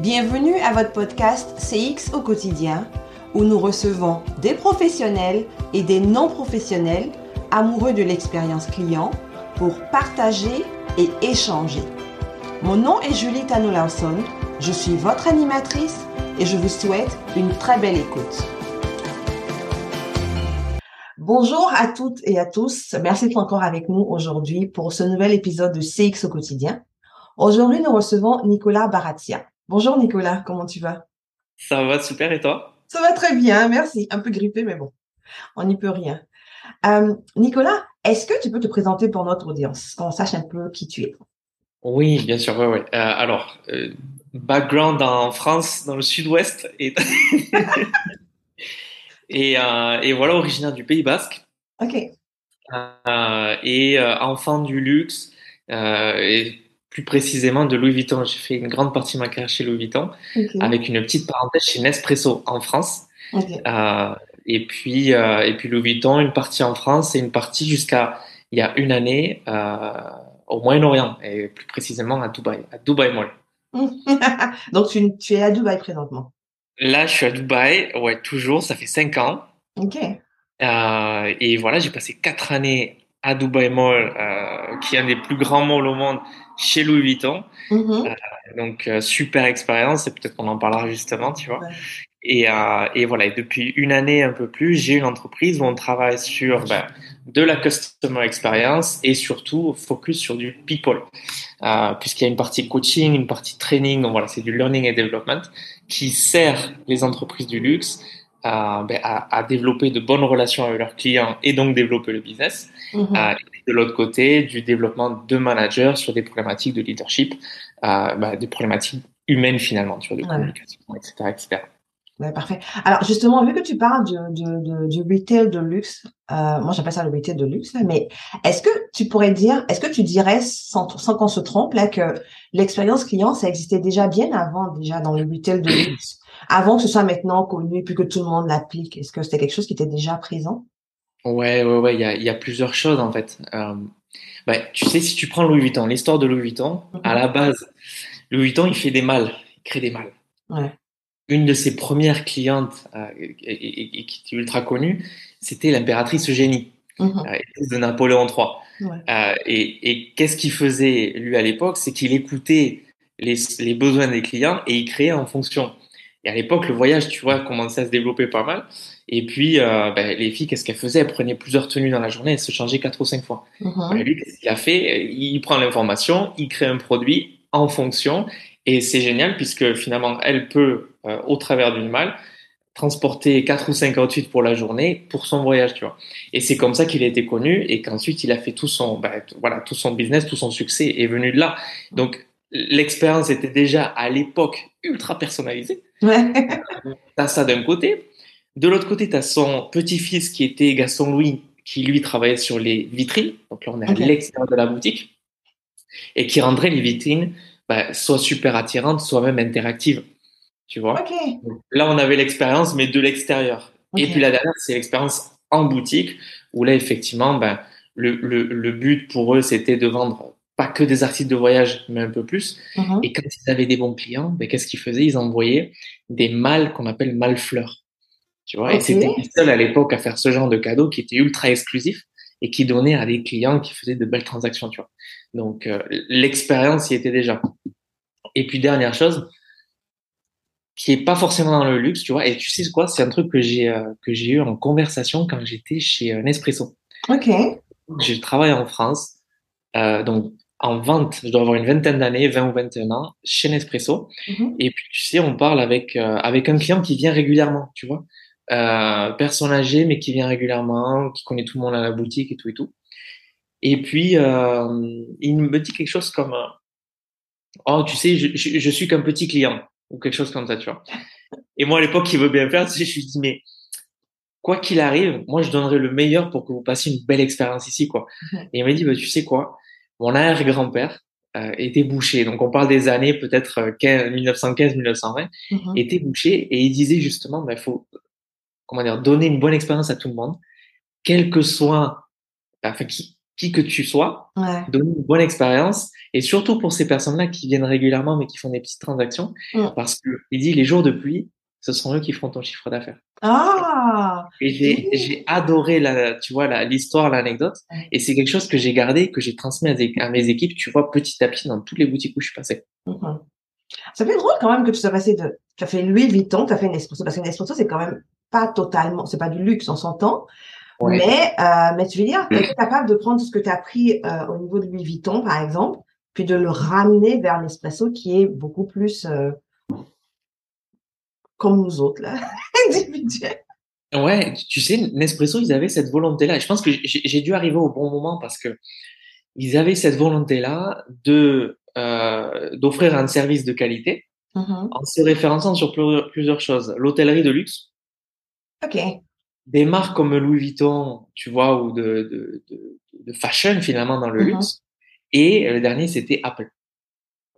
Bienvenue à votre podcast CX au quotidien, où nous recevons des professionnels et des non-professionnels amoureux de l'expérience client pour partager et échanger. Mon nom est Julie Tano je suis votre animatrice et je vous souhaite une très belle écoute. Bonjour à toutes et à tous. Merci d'être encore avec nous aujourd'hui pour ce nouvel épisode de CX au quotidien. Aujourd'hui, nous recevons Nicolas Baratia. Bonjour Nicolas, comment tu vas? Ça va super et toi? Ça va très bien, merci. Un peu grippé, mais bon, on n'y peut rien. Euh, Nicolas, est-ce que tu peux te présenter pour notre audience, qu'on sache un peu qui tu es? Oui, bien sûr, oui, oui. Euh, alors, euh, background en France, dans le sud-ouest, et, et, voilà, originaire du Pays Basque. Ok. et enfant du luxe, et plus précisément de Louis Vuitton. J'ai fait une grande partie de ma carrière chez Louis Vuitton, avec une petite parenthèse chez Nespresso en France. Euh, et puis, euh, et puis Louis Vuitton, une partie en France et une partie jusqu'à il y a une année euh, au Moyen-Orient et plus précisément à Dubaï, à Dubaï Mall. Donc tu, tu, es à Dubaï présentement. Là, je suis à Dubaï, ouais, toujours. Ça fait cinq ans. Ok. et voilà, j'ai passé quatre années à Dubai Mall, qui est un des plus grands malls au monde, chez Louis Vuitton. Mm-hmm. Euh, donc euh, super expérience et peut-être qu'on en parlera justement, tu vois. Et, euh, et, voilà, et depuis une année un peu plus, j'ai une entreprise où on travaille sur ben, de la customer experience et surtout focus sur du people, euh, puisqu'il y a une partie coaching, une partie training, donc voilà, c'est du learning et development qui sert les entreprises du luxe à, ben, à, développer de bonnes relations avec leurs clients et donc développer le business. Mhm. Euh, de l'autre côté, du développement de managers sur des problématiques de leadership, euh, bah, des problématiques humaines finalement, vois, de communication, etc. etc. Ouais, parfait. Alors justement, vu que tu parles du, du, du retail de luxe, euh, moi j'appelle ça le retail de luxe, mais est-ce que tu pourrais dire, est-ce que tu dirais sans, sans qu'on se trompe là que l'expérience client ça existait déjà bien avant déjà dans le retail de luxe, avant que ce soit maintenant connu puis que tout le monde l'applique. Est-ce que c'était quelque chose qui était déjà présent? Ouais, ouais, ouais, il y a, y a, plusieurs choses en fait. Euh, bah, tu sais, si tu prends Louis Vuitton, l'histoire de Louis Vuitton, à la base, Louis Vuitton, il fait des mâles, il crée des mâles. Ouais. Une de ses premières clientes, euh, et, et, qui est ultra connue, c'était l'impératrice Eugénie, mhm. euh, de Napoléon III. Ouais. Euh, et, et qu'est-ce qu'il faisait, lui, à l'époque? C'est qu'il écoutait les, les besoins des clients et il créait en fonction. Et à l'époque, le voyage, tu vois, commençait à se développer pas mal. Et puis, euh, ben, les filles, qu'est-ce qu'elles faisaient? Elles prenaient plusieurs tenues dans la journée, elles se changeaient quatre ou cinq fois. Ben, lui, qu'est-ce qu'il a fait? Il prend l'information, il crée un produit en fonction, et c'est génial puisque finalement, elle peut, euh, au travers d'une malle, transporter quatre ou cinq outfits pour la journée pour son voyage, tu vois. Et c'est comme ça qu'il a été connu et qu'ensuite il a fait tout son, ben, voilà, tout son business, tout son succès est venu de là. Donc l'expérience était déjà à l'époque ultra personnalisée. Ouais. T'as ça d'un côté. De l'autre côté, tu as son petit-fils qui était Gaston Louis, qui lui travaillait sur les vitrines. Donc là, on est à l'extérieur de la boutique. Et qui rendrait les vitrines bah, soit super attirantes, soit même interactives. Tu vois? Donc Là, on avait l'expérience, mais de l'extérieur. Et puis la dernière, c'est l'expérience en boutique, où là, effectivement, ben, le, le, le but pour eux, c'était de vendre pas que des articles de voyage, mais un peu plus. Mhm. Et quand ils avaient des bons clients, ben, qu'est-ce qu'ils faisaient? Ils envoyaient des mâles qu'on appelle mâles fleurs. Tu vois, et c'était les seuls à l'époque à faire ce genre de cadeau qui était ultra exclusif et qui donnait à des clients qui faisaient de belles transactions, tu vois. Donc euh, l'expérience y était déjà. Et puis dernière chose, qui est pas forcément dans le luxe, tu vois. Et tu sais quoi? C'est un truc que j'ai euh, que j'ai eu en conversation quand j'étais chez euh, Nespresso. Ok. J'ai travaillé en France, euh, donc en vente, je dois avoir une vingtaine d'années, 20 ou 21 ans, chez Nespresso. Mhm. Et puis, tu sais, on parle avec, euh, avec un client qui vient régulièrement, tu vois. Euh, personne âgée, mais qui vient régulièrement, qui connaît tout le monde à la boutique et tout et tout. Et puis, euh, il me dit quelque chose comme, oh, tu sais, je, je, je suis qu'un petit client, ou quelque chose comme ça, tu vois. Et moi, à l'époque, il veut bien faire, tu sais, je lui dis, mais quoi qu'il arrive, moi, je donnerai le meilleur pour que vous passiez une belle expérience ici, quoi. Mhm. Et il m'a dit, bah, tu sais quoi, mon arrière-grand-père euh, était boucher, donc on parle des années peut-être euh, 1915-1920, Mhm. était boucher, et il disait justement, il faut, comment dire, donner une bonne expérience à tout le monde, quel que soit, enfin, qui, qui que tu sois, Ouais. donner une bonne expérience, et surtout pour ces personnes-là qui viennent régulièrement mais qui font des petites transactions, Mm. parce que il dit les jours de pluie, ce sont eux qui feront ton chiffre d'affaires. Ah, Et j'ai j'ai adoré la, tu vois, la- l'histoire, l'anecdote, et c'est quelque chose que j'ai gardé, que j'ai transmis à, des- à mes équipes, tu vois, petit à petit dans toutes les boutiques où je suis passé. Mhm. Ça fait drôle quand même que tu sois passé de, tu as fait Louis Vuitton, tu as fait une espresso, parce qu'une espresso, c'est quand même pas totalement, c'est pas du luxe, on s'entend. Ouais. Mais, euh, mais tu veux dire, tu es capable de prendre tout ce que tu as appris euh, au niveau de Louis Vuitton, par exemple, puis de le ramener vers l'espresso qui est beaucoup plus euh, comme nous autres, là, individuel. Ouais, tu sais, Nespresso, ils avaient cette volonté-là. Je pense que j'ai dû arriver au bon moment parce que ils avaient cette volonté-là de euh, d'offrir un service de qualité Mhm. en se référençant sur plusieurs, plusieurs choses. L'hôtellerie de luxe, OK. des marques comme Louis Vuitton, tu vois, ou de, de, de, de fashion finalement dans le Mhm. luxe. Et le dernier, c'était Apple.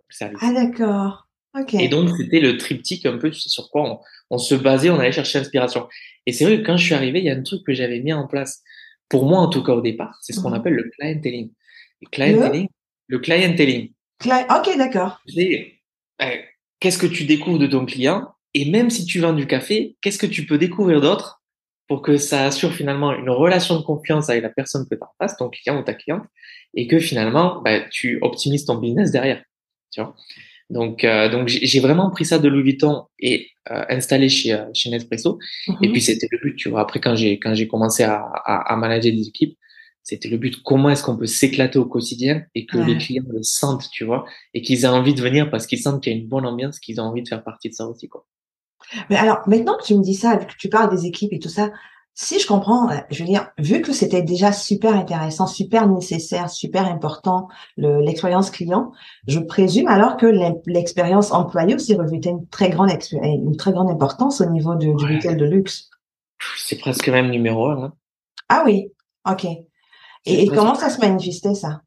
le service. Ah, d'accord. OK. Et donc, c'était le triptyque un peu sur quoi on, on se basait, on allait chercher l'inspiration. Et c'est vrai que quand je suis arrivé, il y a un truc que j'avais mis en place, pour moi en tout cas au départ, c'est ce qu'on Mhm. appelle le clienteling. Le clienteling, le clienteling, Cla- OK, d'accord. c'est euh, qu'est-ce que tu découvres de ton client? Et même si tu vends du café, qu'est-ce que tu peux découvrir d'autre pour que ça assure finalement une relation de confiance avec la personne que tu en face, ton client ou ta cliente, et que finalement bah, tu optimises ton business derrière. Tu vois? Donc, euh, donc j'ai vraiment pris ça de Louis Vuitton et euh, installé chez, euh, chez Nespresso. Et Mhm. puis c'était le but, tu vois. Après, quand j'ai quand j'ai commencé à, à, à manager des équipes, c'était le but. Comment est-ce qu'on peut s'éclater au quotidien et que Ouais. les clients le sentent, tu vois, et qu'ils aient envie de venir parce qu'ils sentent qu'il y a une bonne ambiance, qu'ils ont envie de faire partie de ça aussi, quoi. Mais alors, maintenant que tu me dis ça, que tu parles des équipes et tout ça, si je comprends, euh, je veux dire, vu que c'était déjà super intéressant, super nécessaire, super important, le- l'expérience client, je présume alors que l'expérience employée aussi revêtait une très grande, une très grande importance au niveau du, du Ouais. retail de luxe. C'est presque même numéro un. Hein. Ah oui, ok. Et, et comment ça se manifestait, ça?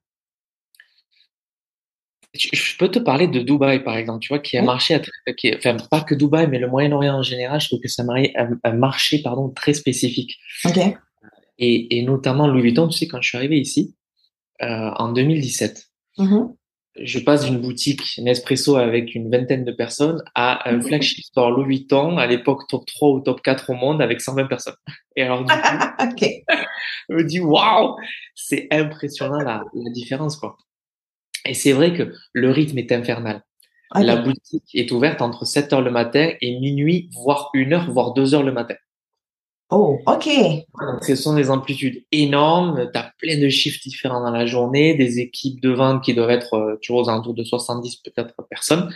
Je peux te parler de Dubaï, par exemple, tu vois, qui a Oui. marché, qui est- enfin, pas que Dubaï, mais le Moyen-Orient en général, je trouve que ça a un, un marché, pardon, très spécifique. Ok. Et, et notamment Louis Vuitton, tu sais, quand je suis arrivé ici, euh, en 2017, Mhm. je passe d'une boutique Nespresso avec une vingtaine de personnes à un flagship store Louis Vuitton, à l'époque top 3 ou top 4 au monde, avec 120 personnes. Et alors, du coup, je me dis, waouh, c'est impressionnant la, la différence, quoi. Et c'est vrai que le rythme est infernal. Ok. La boutique est ouverte entre 7 heures le matin et minuit, voire 1 heure, voire 2 heures le matin. Oh, ok. Ce sont des amplitudes énormes. Tu as plein de chiffres différents dans la journée, des équipes de vente qui doivent être, euh, tu vois, aux alentours de 70 peut-être personnes.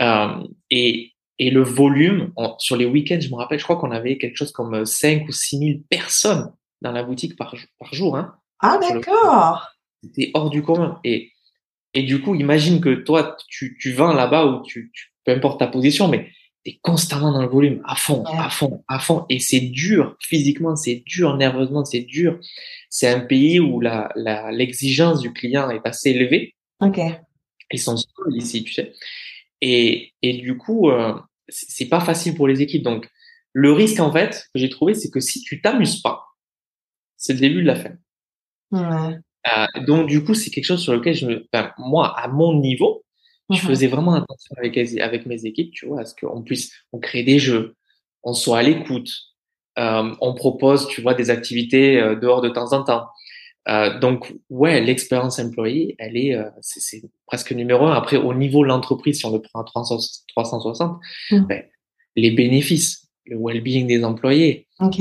Euh, et, et le volume, on- sur les week-ends, je me rappelle, je crois qu'on avait quelque chose comme 5 ou 6 000 personnes dans la boutique par, jou- par jour. Hein. Ah, d'accord. C'était hors du commun. Et, et du coup, imagine que toi, tu, tu vends là-bas ou tu, tu, peu importe ta position, mais tu es constamment dans le volume, à fond, à fond, à fond. Et c'est dur, physiquement, c'est dur, nerveusement, c'est dur. C'est un pays où la, la, l'exigence du client est assez élevée. Ok. Ils sont seuls ici, tu sais. Et, et du coup, euh, c'est pas facile pour les équipes. Donc, le risque, en fait, que j'ai trouvé, c'est que si tu t'amuses pas, c'est le début de la fin. Ouais. Euh, donc du coup, c'est quelque chose sur lequel je me, enfin, moi, à mon niveau, je Mhm. faisais vraiment attention avec, mes équipes, tu vois, à ce qu'on puisse, on crée des jeux, on soit à l'écoute, euh, on propose, tu vois, des activités euh, dehors de temps en temps. Euh, donc ouais, l'expérience employée, elle est, euh, c'est presque numéro un. Après, au niveau de l'entreprise, si on le prend à 300 360, Mhm. ben, les bénéfices, le well-being des employés, Ok.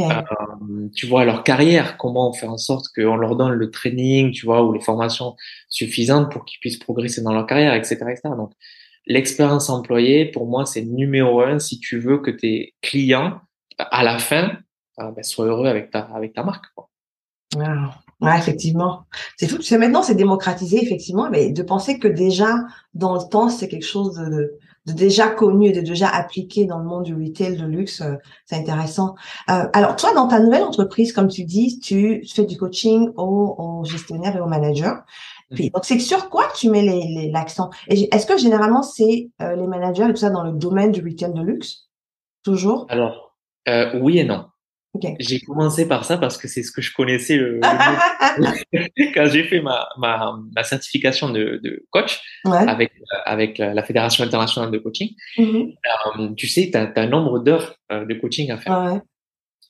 Euh, tu vois, leur carrière, comment on fait en sorte qu'on leur donne le training, tu vois, ou les formations suffisantes pour qu'ils puissent progresser dans leur carrière, etc., etc. Donc, l'expérience employée, pour moi, c'est numéro un si tu veux que tes clients, à la fin, euh, ben, soient heureux avec ta, avec ta marque. Quoi. Wow. Ouais, effectivement. C'est sais, maintenant, c'est démocratisé, effectivement, mais de penser que déjà, dans le temps, c'est quelque chose de, de, déjà connu et de déjà appliqué dans le monde du retail de luxe, euh, c'est intéressant. Euh, alors, toi, dans ta nouvelle entreprise, comme tu dis, tu fais du coaching aux, aux gestionnaires et aux managers. Puis, donc, c'est sur quoi tu mets les, les, l'accent? Et j- est-ce que généralement, c'est euh, les managers et tout ça dans le domaine du retail de luxe? Toujours? Alors, euh, oui et non. J'ai commencé par ça parce que c'est ce que je connaissais le, quand j'ai fait ma, ma, ma certification de, de coach avec, avec la Fédération internationale de coaching. Mm-hmm. Euh, tu sais, tu as, un nombre d'heures euh, de coaching à faire.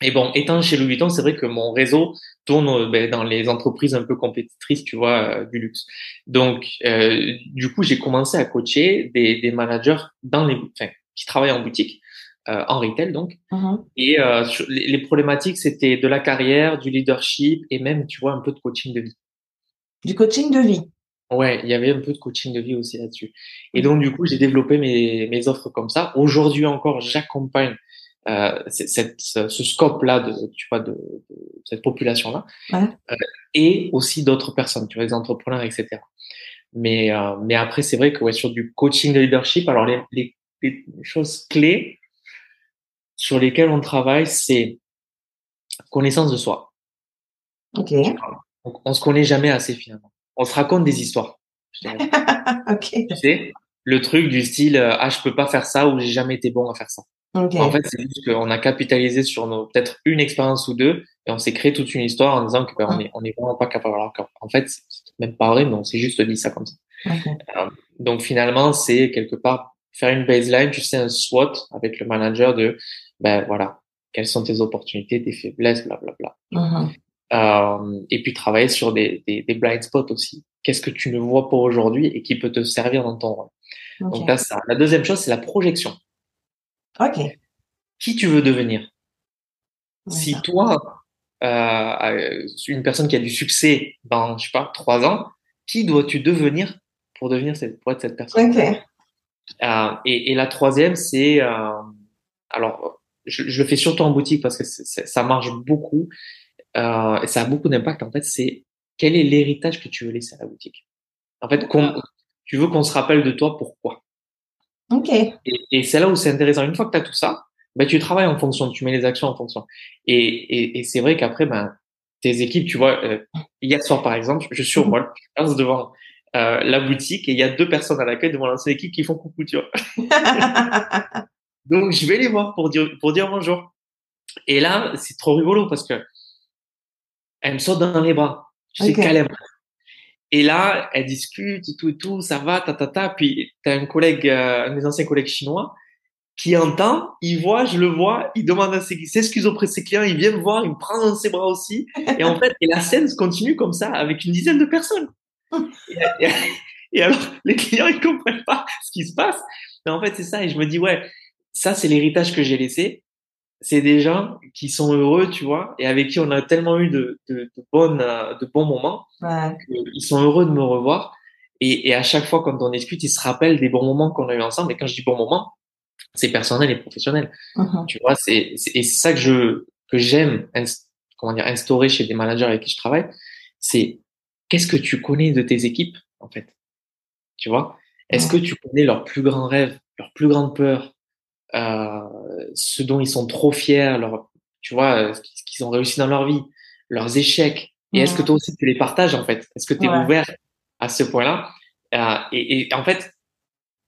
Et bon, étant chez Louis Vuitton, c'est vrai que mon réseau tourne euh, ben, dans les entreprises un peu compétitrices, tu vois, du luxe. Donc, euh, du coup, j'ai commencé à coacher des, des managers dans les, enfin, qui travaillent en boutique euh, en retail donc. Uh-huh. Et euh, les, problématiques, c'était de la carrière, du leadership et même, tu vois, un peu de coaching de vie. Du coaching de vie. Ouais, il y avait un peu de coaching de vie aussi là-dessus. Et donc, du coup, j'ai développé mes, mes offres comme ça. Aujourd'hui encore, j'accompagne euh, cette, ce, scope-là de, tu vois, de, de cette population-là, ouais. et aussi d'autres personnes, tu vois, les entrepreneurs, etc. Mais, mais après, c'est vrai que ouais, sur du coaching de leadership, alors les, les, les choses clés, sur lesquels on travaille, c'est connaissance de soi. Ok. On, on se connaît jamais assez finalement. On se raconte des histoires. ok. Tu sais, le truc du style euh, ah je peux pas faire ça ou j'ai jamais été bon à faire ça. Okay. En fait, c'est juste qu'on a capitalisé sur nos peut-être une expérience ou deux et on s'est créé toute une histoire en disant que ben, on est on est vraiment pas capable. Alors en fait, c'est même pas vrai, mais on s'est juste dit ça comme ça. Okay. Euh, donc finalement, c'est quelque part faire une baseline, tu sais, un SWOT avec le manager de ben voilà, quelles sont tes opportunités, tes faiblesses, blablabla. Uh-huh. Euh, et puis travailler sur des, des, des blind spots aussi. Qu'est-ce que tu ne vois pas aujourd'hui et qui peut te servir dans ton rôle? Okay. Donc là, ça. La deuxième chose, c'est la projection. Ok. Qui tu veux devenir? Ouais, Si ça. toi, euh, une personne qui a du succès dans, je sais pas, trois ans, qui dois-tu devenir pour devenir cette, pour être cette personne? Ok. Euh, et, et la troisième, c'est euh, alors je, je, le fais surtout en boutique parce que c est, c est, ça marche beaucoup euh, et ça a beaucoup d'impact. En fait, c'est quel est l'héritage que tu veux laisser à la boutique? En fait, tu veux qu'on se rappelle de toi pourquoi? Ok. Et, et c'est là où c'est intéressant. Une fois que tu as tout ça, ben, tu travailles en fonction, tu mets les actions en fonction. Et, et, et c'est vrai qu'après, ben, tes équipes, tu vois, euh, hier soir par exemple, je survole, je passe devant euh, la boutique et il y a deux personnes à l'accueil devant l'ancienne équipe qui font coucou, tu vois. Donc je vais les voir pour dire pour dire bonjour. Et là, c'est trop rigolo parce que elle me saute dans les bras. Je sais Okay. qu'elle aime. Et là, elle discute et tout et tout, ça va, ta ta ta. Puis t'as un collègue, euh, un de mes anciens collègues chinois, qui entend, il voit, je le vois, il demande à ses, il s'excuse auprès de ses clients, il vient me voir, il me prend dans ses bras aussi. Et en fait, et la scène se continue comme ça avec une dizaine de personnes. Et, et, et alors, les clients, ils comprennent pas ce qui se passe. Mais en fait, c'est ça. Et je me dis, ouais, ça, c'est l'héritage que j'ai laissé. C'est des gens qui sont heureux, tu vois, et avec qui on a tellement eu de, de, de bonnes, de bons moments. Ouais. Ils sont heureux de me revoir. Et, et à chaque fois, quand on discute, ils se rappellent des bons moments qu'on a eu ensemble. Et quand je dis bons moments, c'est personnel et professionnel. Uh-huh. Tu vois, c'est, c'est, et c'est ça que je, que j'aime, comment dire, instaurer chez des managers avec qui je travaille. C'est, qu'est-ce que tu connais de tes équipes, en fait? Tu vois? Est-ce que tu connais leurs plus grands rêves, leurs plus grandes peurs, ce dont ils sont trop fiers, leur, tu vois, ce qu'ils ont réussi dans leur vie, leurs échecs. Et est-ce que toi aussi tu les partages en fait? Est-ce que tu es Ouais. ouvert à ce point-là? Euh, et, et en fait,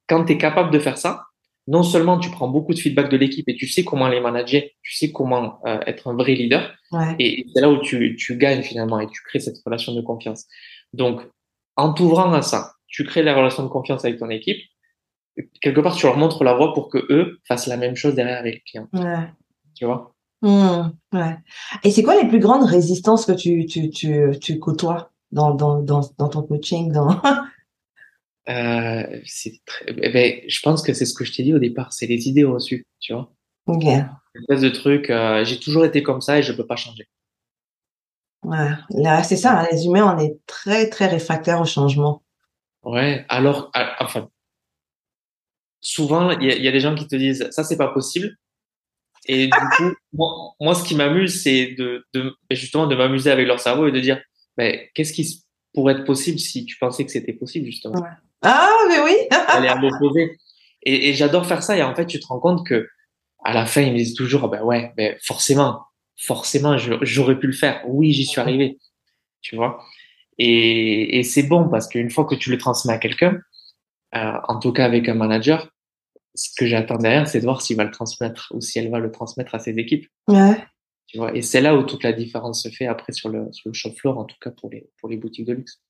quand tu es capable de faire ça, non seulement tu prends beaucoup de feedback de l'équipe et tu sais comment les manager, tu sais comment euh, être un vrai leader, Ouais. et c'est là où tu, tu gagnes finalement et tu crées cette relation de confiance. Donc, en t'ouvrant à ça, tu crées la relation de confiance avec ton équipe. Quelque part, tu leur montres la voie pour que eux fassent la même chose derrière avec les clients. Ouais. Tu vois? Mmh, ouais. Et c'est quoi les plus grandes résistances que tu, tu, tu, tu côtoies dans, dans, dans, dans ton coaching dans... euh, très... eh ben, Je pense que c'est ce que je t'ai dit au départ, c'est les idées reçues, tu vois Ok. Une espèce de truc, euh, j'ai toujours été comme ça et je peux pas changer. Ouais. Là, c'est ça, hein, les humains, on est très, très réfractaires au changement. Ouais, alors, enfin, souvent, il y, y, a des gens qui te disent, ça, c'est pas possible. Et du coup, moi, moi, ce qui m'amuse, c'est de, de, justement de m'amuser avec leur cerveau et de dire, ben, qu'est-ce qui pourrait être possible si tu pensais que c'était possible, justement? Ouais. Ah, mais oui! Aller à l'opposé. Et, et j'adore faire ça. Et en fait, tu te rends compte que, à la fin, ils me disent toujours, ben ouais, ben forcément, forcément, j'aurais pu le faire. Oui, j'y suis arrivé. Tu vois? Et, et c'est bon parce qu'une fois que tu le transmets à quelqu'un, euh, en tout cas avec un manager, ce que j'attends derrière, c'est de voir s'il va le transmettre ou si elle va le transmettre à ses équipes. Ouais. Tu vois, et c'est là où toute la différence se fait après sur le, sur le shop floor, en tout cas pour les, pour les boutiques de luxe.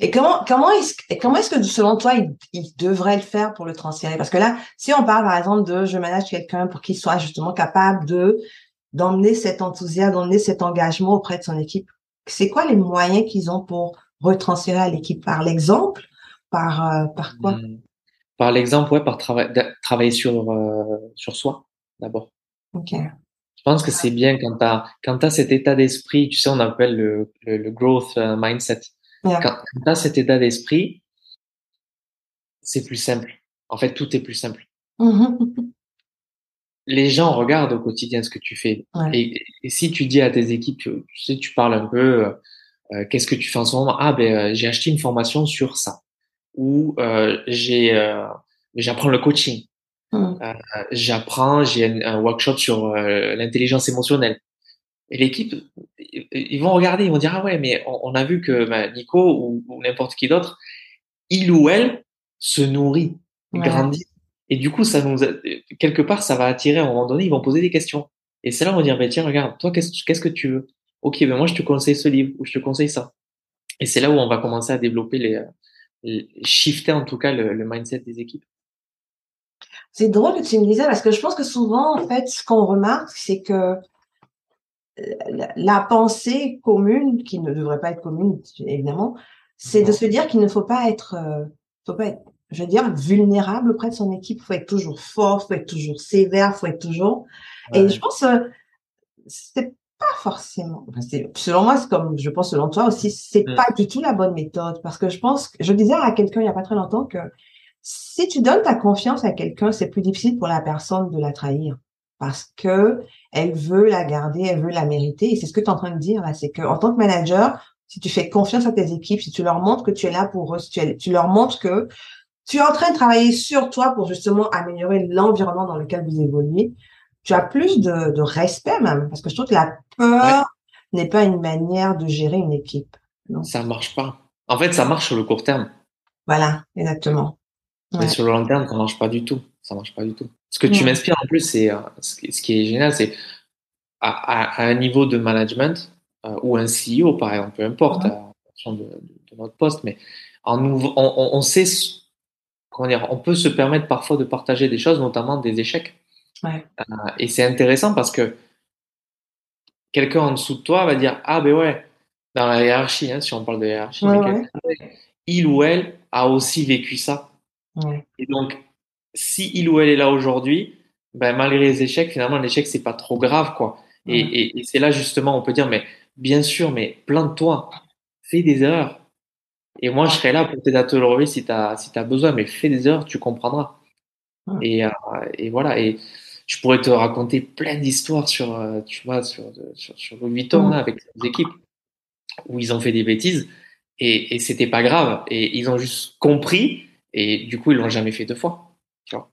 Et comment, comment est-ce, comment est-ce que selon toi, il, devrait le faire pour le transférer? Parce que là, si on parle par exemple de je manage quelqu'un pour qu'il soit justement capable de, d'emmener cet enthousiasme, d'emmener cet engagement auprès de son équipe, c'est quoi les moyens qu'ils ont pour retransférer à l'équipe? Par l'exemple? Par, euh, par quoi? Mmh. Par l'exemple, ouais, par travailler sur, euh, sur soi, d'abord. Ok. Je pense que c'est bien quand tu as, quand as cet état d'esprit, tu sais, on appelle le, le, growth euh, mindset. Quand tu as cet état d'esprit, c'est plus simple. En fait, tout est plus simple. Mm-hmm. Les gens regardent au quotidien ce que tu fais. Et, si tu dis à tes équipes, tu, sais, tu parles un peu, euh, qu'est-ce que tu fais en ce moment? Ah, ben, j'ai acheté une formation sur ça où euh, j'ai euh, j'apprends le coaching. Euh, j'apprends, j'ai un, workshop sur l'intelligence émotionnelle. Et l'équipe, ils vont regarder, ils vont dire ah ouais, mais on, a vu que bah, Nico ou, n'importe qui d'autre, il ou elle se nourrit, grandit. Et du coup, ça nous, quelque part, ça va attirer à un moment donné, ils vont poser des questions. Et c'est là, on va dire, bah, tiens, regarde, toi, qu'est-ce, qu'est-ce que tu veux? Ok, ben moi, je te conseille ce livre ou je te conseille ça. Et c'est là où on va commencer à développer les, shifter en tout cas le, mindset des équipes. C'est drôle que tu me disais parce que je pense que souvent, en fait, ce qu'on remarque, c'est que la, pensée commune, qui ne devrait pas être commune, évidemment, c'est de se dire qu'il ne faut pas être, euh, faut pas être, je veux dire, vulnérable auprès de son équipe. Il faut être toujours fort, il faut être toujours sévère, il faut être toujours. Et je pense, euh, c'est pas forcément. selon moi, c'est comme je pense selon toi aussi, c'est mm. pas du tout la bonne méthode parce que je pense, je disais à quelqu'un il y a pas très longtemps que si tu donnes ta confiance à quelqu'un, c'est plus difficile pour la personne de la trahir parce que elle veut la garder, elle veut la mériter et c'est ce que tu es en train de dire là, c'est que en tant que manager, si tu fais confiance à tes équipes, si tu leur montres que tu es là pour eux, si tu, tu leur montres que tu es en train de travailler sur toi pour justement améliorer l'environnement dans lequel vous évoluez, tu as plus de, de, respect même, parce que je trouve que la peur n'est pas une manière de gérer une équipe. Non? Ça marche pas. En fait, ça marche sur le court terme. Voilà, exactement. Mais sur le long terme, ça marche pas du tout. Ça marche pas du tout. Ce que tu m'inspires en plus, c'est euh, ce qui est génial, c'est à, à, un niveau de management euh, ou un CEO, par exemple, peu importe, en fonction de, de, notre poste, mais en, on, on, on sait comment dire, on peut se permettre parfois de partager des choses, notamment des échecs. Ouais. Euh, et c'est intéressant parce que quelqu'un en dessous de toi va dire Ah, ben ouais, dans la hiérarchie, hein, si on parle de hiérarchie, il ou elle a aussi vécu ça. Et donc, si il ou elle est là aujourd'hui, ben, malgré les échecs, finalement, l'échec, c'est pas trop grave, quoi. Et, et, c'est là, justement, on peut dire Mais bien sûr, mais plante-toi, fais des erreurs. Et moi, je serai là pour t'aider à te relever si tu as, si as besoin, mais fais des erreurs, tu comprendras. Et, euh, et voilà. Et je pourrais te raconter plein d'histoires sur, euh, tu vois, sur, sur, sur Louis Vuitton, là, avec les équipes, où ils ont fait des bêtises et, et c'était pas grave. Et ils ont juste compris et du coup, ils l'ont jamais fait deux fois.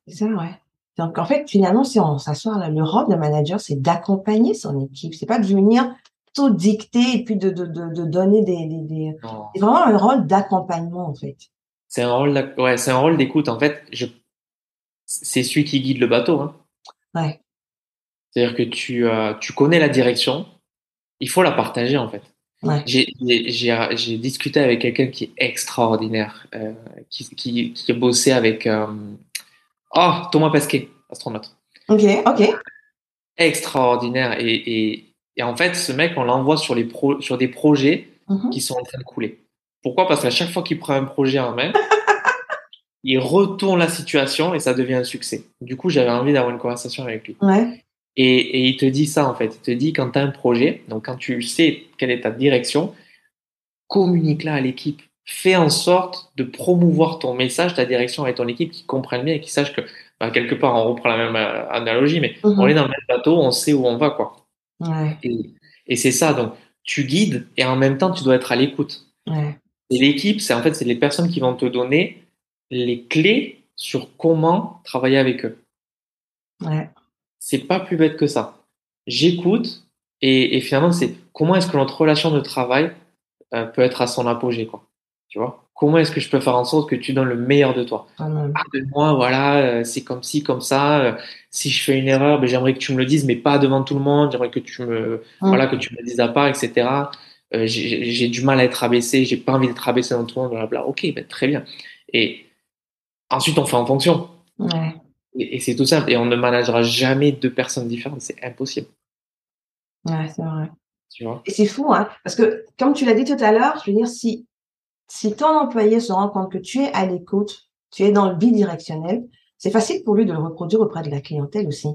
C'est ça, ouais. Donc, en fait, finalement, si on s'assoit le rôle de manager, c'est d'accompagner son équipe. C'est pas de venir tout dicter et puis de, de, de, de donner des, des, des... c'est vraiment un rôle d'accompagnement, en fait. C'est un rôle, ouais, c'est un rôle d'écoute. En fait, je, c'est celui qui guide le bateau, hein. Ouais. C'est-à-dire que tu, euh, tu connais la direction, il faut la partager en fait. Ouais. J'ai discuté avec quelqu'un qui est extraordinaire, euh, qui, qui, qui, a bossé avec euh, oh, Thomas Pesquet, astronaute. Ok, ok. Extraordinaire. Et, et, et en fait, ce mec, on l'envoie sur, les pro, sur des projets mm-hmm. qui sont en train de couler. Pourquoi? Parce qu'à chaque fois qu'il prend un projet en main, il retourne la situation et ça devient un succès. Du coup, j'avais envie d'avoir une conversation avec lui. Ouais. Et, et, il te dit ça en fait. Il te dit quand tu as un projet, donc quand tu sais quelle est ta direction, communique-la à l'équipe. Fais en sorte de promouvoir ton message, ta direction avec ton équipe qui comprennent bien et qui sachent que bah, quelque part on reprend la même euh, analogie, mais mhm. on est dans le même bateau, on sait où on va quoi. Ouais. Et, et c'est ça. Donc tu guides et en même temps tu dois être à l'écoute. Ouais. Et l'équipe, c'est en fait c'est les personnes qui vont te donner les clés sur comment travailler avec eux. Ouais. C'est pas plus bête que ça. J'écoute et, finalement, c'est comment est-ce que notre relation de travail euh, peut être à son apogée, quoi. Tu vois? Comment est-ce que je peux faire en sorte que tu donnes le meilleur de toi? Ah de moi, voilà, euh, c'est comme ci, comme ça. euh, si je fais une erreur, ben, j'aimerais que tu me le dises, mais pas devant tout le monde. J'aimerais que tu me, Mm. voilà, que tu me le dises à part, etc. J'ai j'ai du mal à être abaissé, j'ai pas envie d'être abaissé dans tout le monde, blablabla. Ok, ben, très bien. Et ensuite, on fait en fonction. Ouais. Et, et c'est tout simple. Et on ne managera jamais deux personnes différentes. C'est impossible. Ouais, c'est vrai. Tu vois? Et c'est fou, hein, parce que comme tu l'as dit tout à l'heure, je veux dire, si, si ton employé se rend compte que tu es à l'écoute, tu es dans le bidirectionnel, c'est facile pour lui de le reproduire auprès de la clientèle aussi.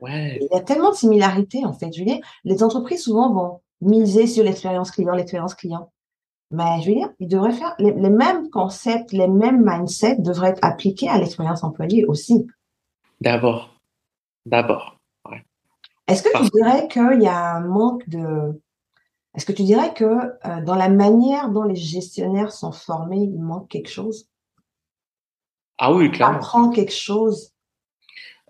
Ouais. Il y a tellement de similarités, en fait. Je veux dire, les entreprises souvent vont miser sur l'expérience client, l'expérience client. Mais je veux dire, ils devraient faire les, les mêmes concepts, les mêmes mindsets devraient être appliqués à l'expérience employée aussi. D'abord. D'abord. Est-ce que tu dirais qu'il y a un manque de... Est-ce que tu dirais que euh, dans la manière dont les gestionnaires sont formés, il manque quelque chose? Ah oui, clairement. Apprend quelque chose?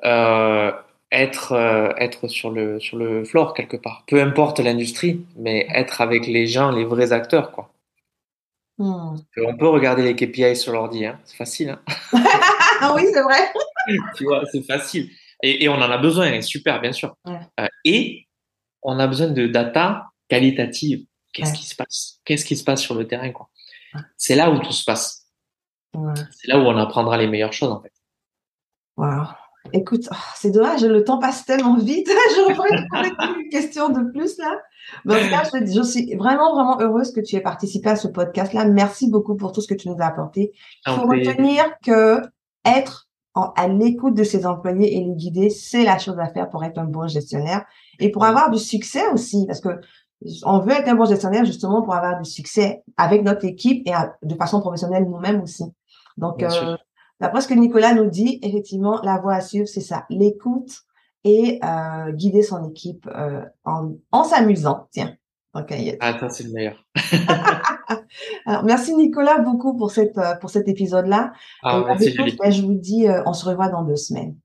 Euh, être, euh, être sur le, sur le floor quelque part. Peu importe l'industrie, mais être avec les gens, les vrais acteurs, quoi. Hmm. On peut regarder les KPI sur l'ordi, hein. C'est facile, hein. Oui, c'est vrai. Tu vois, c'est facile. Et, et on en a besoin, et super, bien sûr. Ouais. Euh, et on a besoin de data qualitative. Qu'est-ce Ouais. qui se passe? Qu'est-ce qui se passe sur le terrain, quoi? Ouais. C'est là où tout se passe. C'est là où on apprendra les meilleures choses, en fait. Wow. Écoute, oh, c'est dommage, le temps passe tellement vite. J'aurais pas une question de plus là. Mais en tout cas, je, je suis vraiment, vraiment heureuse que tu aies participé à ce podcast-là. Merci beaucoup pour tout ce que tu nous as apporté. Il faut retenir que être en- à l'écoute de ses employés et les guider, c'est la chose à faire pour être un bon gestionnaire et pour avoir du succès aussi, parce que on veut être un bon gestionnaire justement pour avoir du succès avec notre équipe et à- de façon professionnelle nous-mêmes aussi. Donc, euh, d'après ce que Nicolas nous dit, effectivement, la voie à suivre, c'est ça, l'écoute et euh, guider son équipe euh, en, en s'amusant. Tiens. Ok. yes. Ah, ça, c'est le meilleur. Alors, merci Nicolas beaucoup pour cette euh, pour cet épisode-là. Ah, Et merci, Julie. ben, je vous dis, euh, on se revoit dans deux semaines.